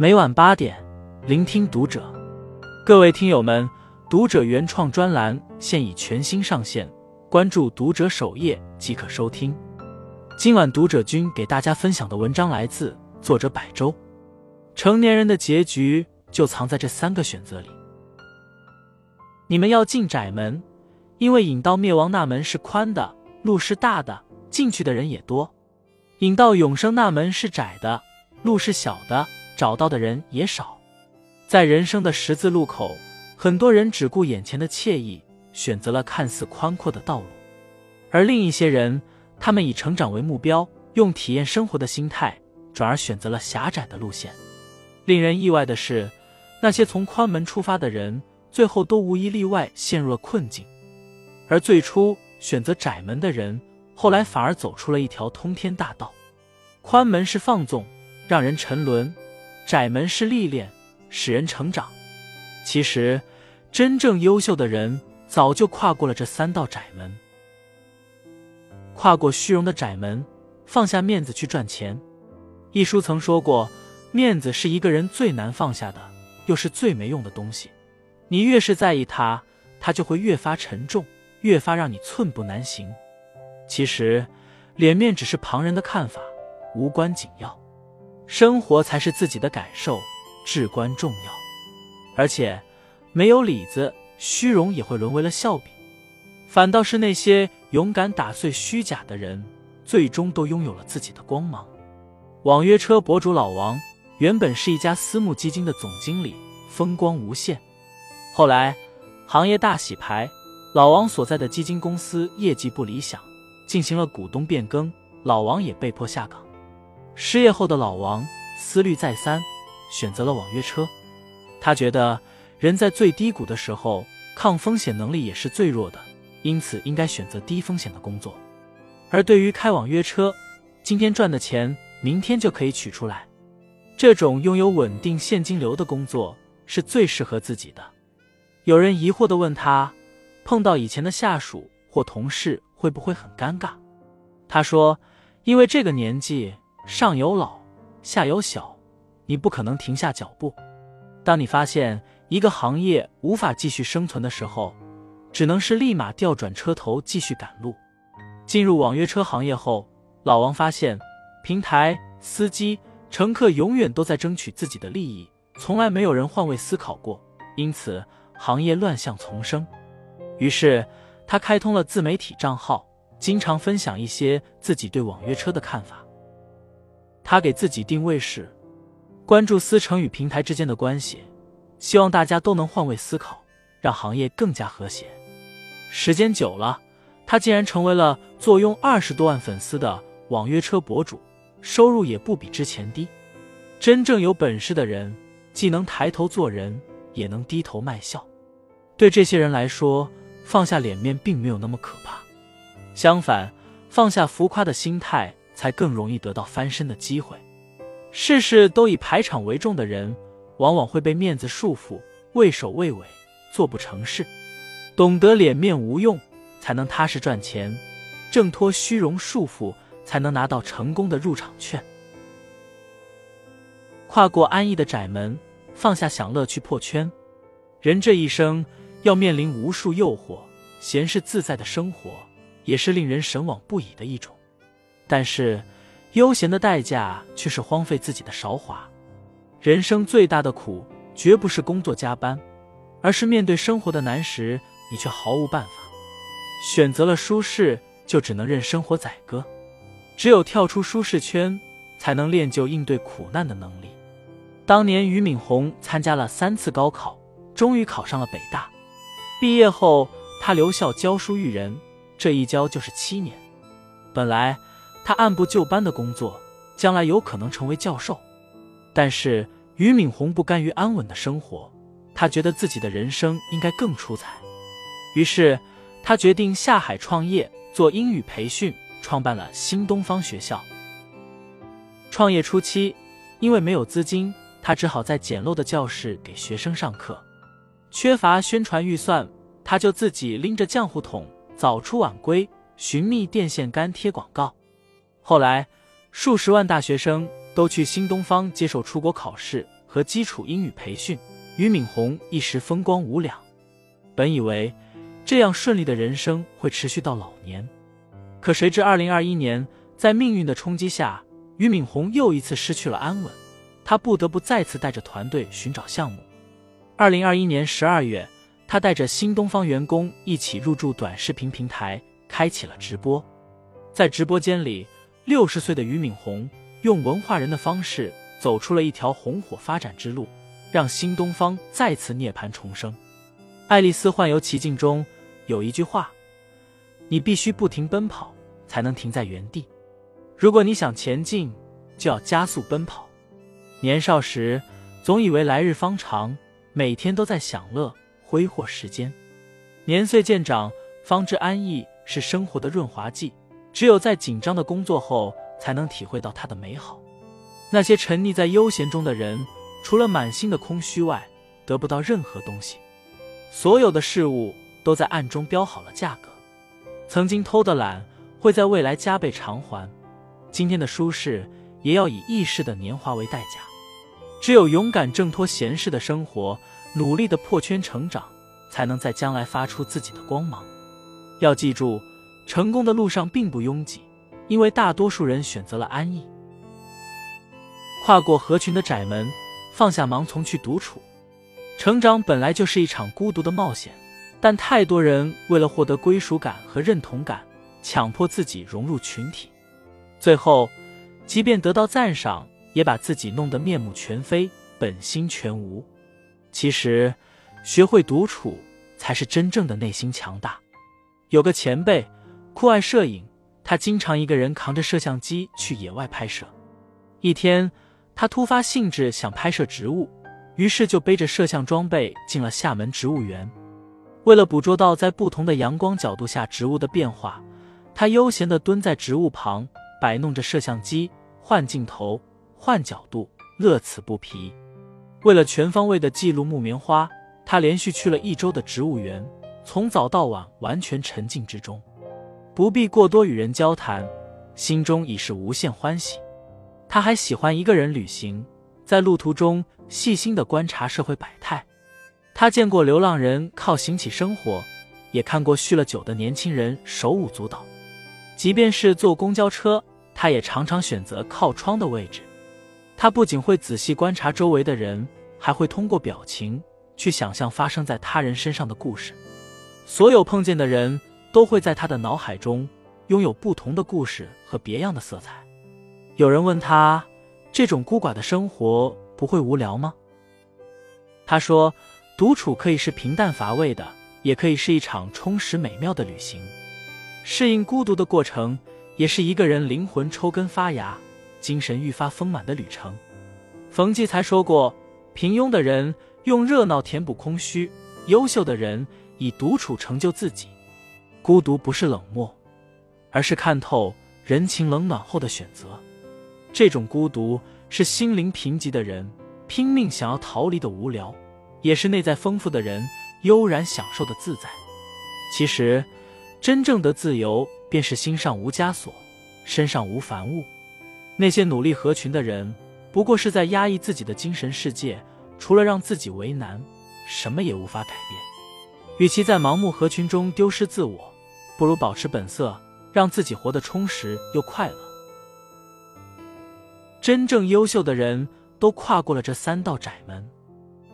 每晚八点，聆听读者。各位听友们，读者原创专栏现已全新上线，关注读者首页即可收听。今晚读者君给大家分享的文章来自作者百周。成年人的结局就藏在这三个选择里。你们要进窄门，因为引到灭亡那门是宽的，路是大的，进去的人也多；引到永生那门是窄的，路是小的，找到的人也少。在人生的十字路口，很多人只顾眼前的惬意，选择了看似宽阔的道路；而另一些人，他们以成长为目标，用体验生活的心态，转而选择了狭窄的路线。令人意外的是，那些从宽门出发的人，最后都无一例外陷入了困境；而最初选择窄门的人，后来反而走出了一条通天大道。宽门是放纵，让人沉沦；窄门是历练。使人成长。其实，真正优秀的人早就跨过了这三道窄门，跨过虚荣的窄门，放下面子去赚钱。一书曾说过，面子是一个人最难放下的，又是最没用的东西。你越是在意它，它就会越发沉重，越发让你寸步难行。其实，脸面只是旁人的看法，无关紧要。生活才是自己的感受。至关重要，而且没有里子，虚荣也会沦为了笑柄。反倒是那些勇敢打碎虚假的人，最终都拥有了自己的光芒。网约车博主老王原本是一家私募基金的总经理，风光无限。后来行业大洗牌，老王所在的基金公司业绩不理想，进行了股东变更，老王也被迫下岗。失业后的老王思虑再三。选择了网约车，他觉得人在最低谷的时候，抗风险能力也是最弱的，因此应该选择低风险的工作。而对于开网约车，今天赚的钱，明天就可以取出来，这种拥有稳定现金流的工作是最适合自己的。有人疑惑地问他，碰到以前的下属或同事会不会很尴尬？他说，因为这个年纪，上有老，下有小。你不可能停下脚步。当你发现一个行业无法继续生存的时候，只能是立马调转车头继续赶路。进入网约车行业后，老王发现平台、司机、乘客永远都在争取自己的利益，从来没有人换位思考过，因此行业乱象丛生。于是他开通了自媒体账号，经常分享一些自己对网约车的看法。他给自己定位是。关注思成与平台之间的关系，希望大家都能换位思考，让行业更加和谐。时间久了，他竟然成为了坐拥二十多万粉丝的网约车博主，收入也不比之前低。真正有本事的人，既能抬头做人，也能低头卖笑。对这些人来说，放下脸面并没有那么可怕，相反，放下浮夸的心态，才更容易得到翻身的机会。事事都以排场为重的人，往往会被面子束缚，畏首畏尾，做不成事。懂得脸面无用，才能踏实赚钱；挣脱虚荣束缚，才能拿到成功的入场券。跨过安逸的窄门，放下享乐去破圈。人这一生要面临无数诱惑，闲适自在的生活也是令人神往不已的一种。但是。悠闲的代价却是荒废自己的韶华。人生最大的苦，绝不是工作加班，而是面对生活的难时，你却毫无办法。选择了舒适，就只能任生活宰割。只有跳出舒适圈，才能练就应对苦难的能力。当年俞敏洪参加了三次高考，终于考上了北大。毕业后，他留校教书育人，这一教就是七年。本来。他按部就班的工作，将来有可能成为教授。但是俞敏洪不甘于安稳的生活，他觉得自己的人生应该更出彩。于是他决定下海创业，做英语培训，创办了新东方学校。创业初期，因为没有资金，他只好在简陋的教室给学生上课。缺乏宣传预算，他就自己拎着浆糊桶，早出晚归，寻觅电线杆贴广告。后来，数十万大学生都去新东方接受出国考试，和基础英语培训，俞敏洪一时风光无两。本以为这样顺利的人生会持续到老年，可谁知二零二一年，在命运的冲击下，俞敏洪又一次失去了安稳，他不得不再次带着团队寻找项目。二零二一年十二月，他带着新东方员工一起入驻短视频平台，开启了直播。在直播间里，六十岁的俞敏洪用文化人的方式走出了一条红火发展之路，让新东方再次涅槃重生。《爱丽丝幻游奇境》中有一句话：“你必须不停奔跑，才能停在原地。如果你想前进，就要加速奔跑。”年少时总以为来日方长，每天都在享乐挥霍时间。年岁渐长，方知安逸是生活的润滑剂。只有在紧张的工作后，才能体会到它的美好。那些沉溺在悠闲中的人，除了满心的空虚外，得不到任何东西。所有的事物都在暗中标好了价格，曾经偷的懒会在未来加倍偿还，今天的舒适也要以易逝的年华为代价。只有勇敢挣脱闲适的生活，努力的破圈成长，才能在将来发出自己的光芒。要记住，成功的路上并不拥挤，因为大多数人选择了安逸。跨过合群的窄门，放下盲从去独处。成长本来就是一场孤独的冒险，但太多人为了获得归属感和认同感，强迫自己融入群体，最后，即便得到赞赏，也把自己弄得面目全非、本心全无。其实，学会独处才是真正的内心强大。有个前辈酷爱摄影，他经常一个人扛着摄像机去野外拍摄。一天，他突发兴致想拍摄植物。于是就背着摄像装备进了厦门植物园。为了捕捉到在不同的阳光角度下植物的变化，他悠闲地蹲在植物旁，摆弄着摄像机，换镜头、换角度，乐此不疲。为了全方位地记录木棉花，他连续去了一周的植物园，从早到晚完全沉浸之中，不必过多与人交谈，心中已是无限欢喜。他还喜欢一个人旅行。在路途中细心的观察社会百态，他见过流浪人靠行乞生活，也看过酗了酒的年轻人手舞足蹈。即便是坐公交车，他也常常选择靠窗的位置。他不仅会仔细观察周围的人，还会通过表情去想象发生在他人身上的故事。所有碰见的人都会在他的脑海中拥有不同的故事和别样的色彩。有人问他。这种孤寡的生活不会无聊吗？他说：“独处可以是平淡乏味的，也可以是一场充实美妙的旅行。适应孤独的过程，也是一个人灵魂抽根发芽、精神愈发丰满的旅程。”冯骥才说过：“平庸的人用热闹填补空虚，优秀的人以独处成就自己。孤独不是冷漠，而是看透人情冷暖后的选择。”这种孤独是心灵贫瘠的人拼命想要逃离的无聊，也是内在丰富的人悠然享受的自在。其实，真正的自由便是心上无枷锁，身上无凡物。那些努力合群的人，不过是在压抑自己的精神世界，除了让自己为难，什么也无法改变。与其在盲目合群中丢失自我，不如保持本色，让自己活得充实又快乐。真正优秀的人都跨过了这三道窄门。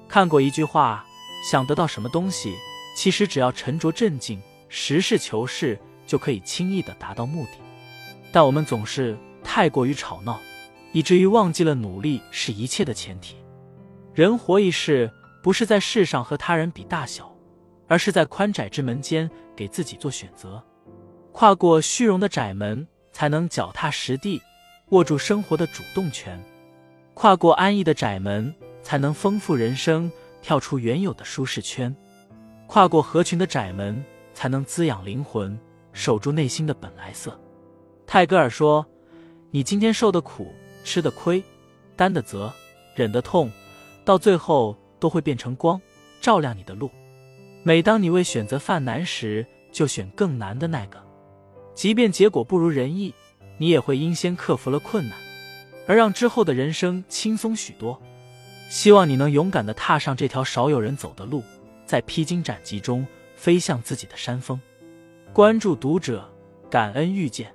看过一句话：想得到什么东西，其实只要沉着镇静、实事求是，就可以轻易的达到目的。但我们总是太过于吵闹，以至于忘记了努力是一切的前提。人活一世，不是在世上和他人比大小，而是在宽窄之门间给自己做选择。跨过虚荣的窄门，才能脚踏实地。握住生活的主动权，跨过安逸的窄门，才能丰富人生；跳出原有的舒适圈，跨过合群的窄门，才能滋养灵魂，守住内心的本来色。泰戈尔说：“你今天受的苦、吃的亏、担的责、忍的痛，到最后都会变成光，照亮你的路。每当你为选择犯难时，就选更难的那个，即便结果不如人意。”你也会因先克服了困难，而让之后的人生轻松许多。希望你能勇敢的踏上这条少有人走的路，在披荆斩棘中飞向自己的山峰。关注读者，感恩遇见。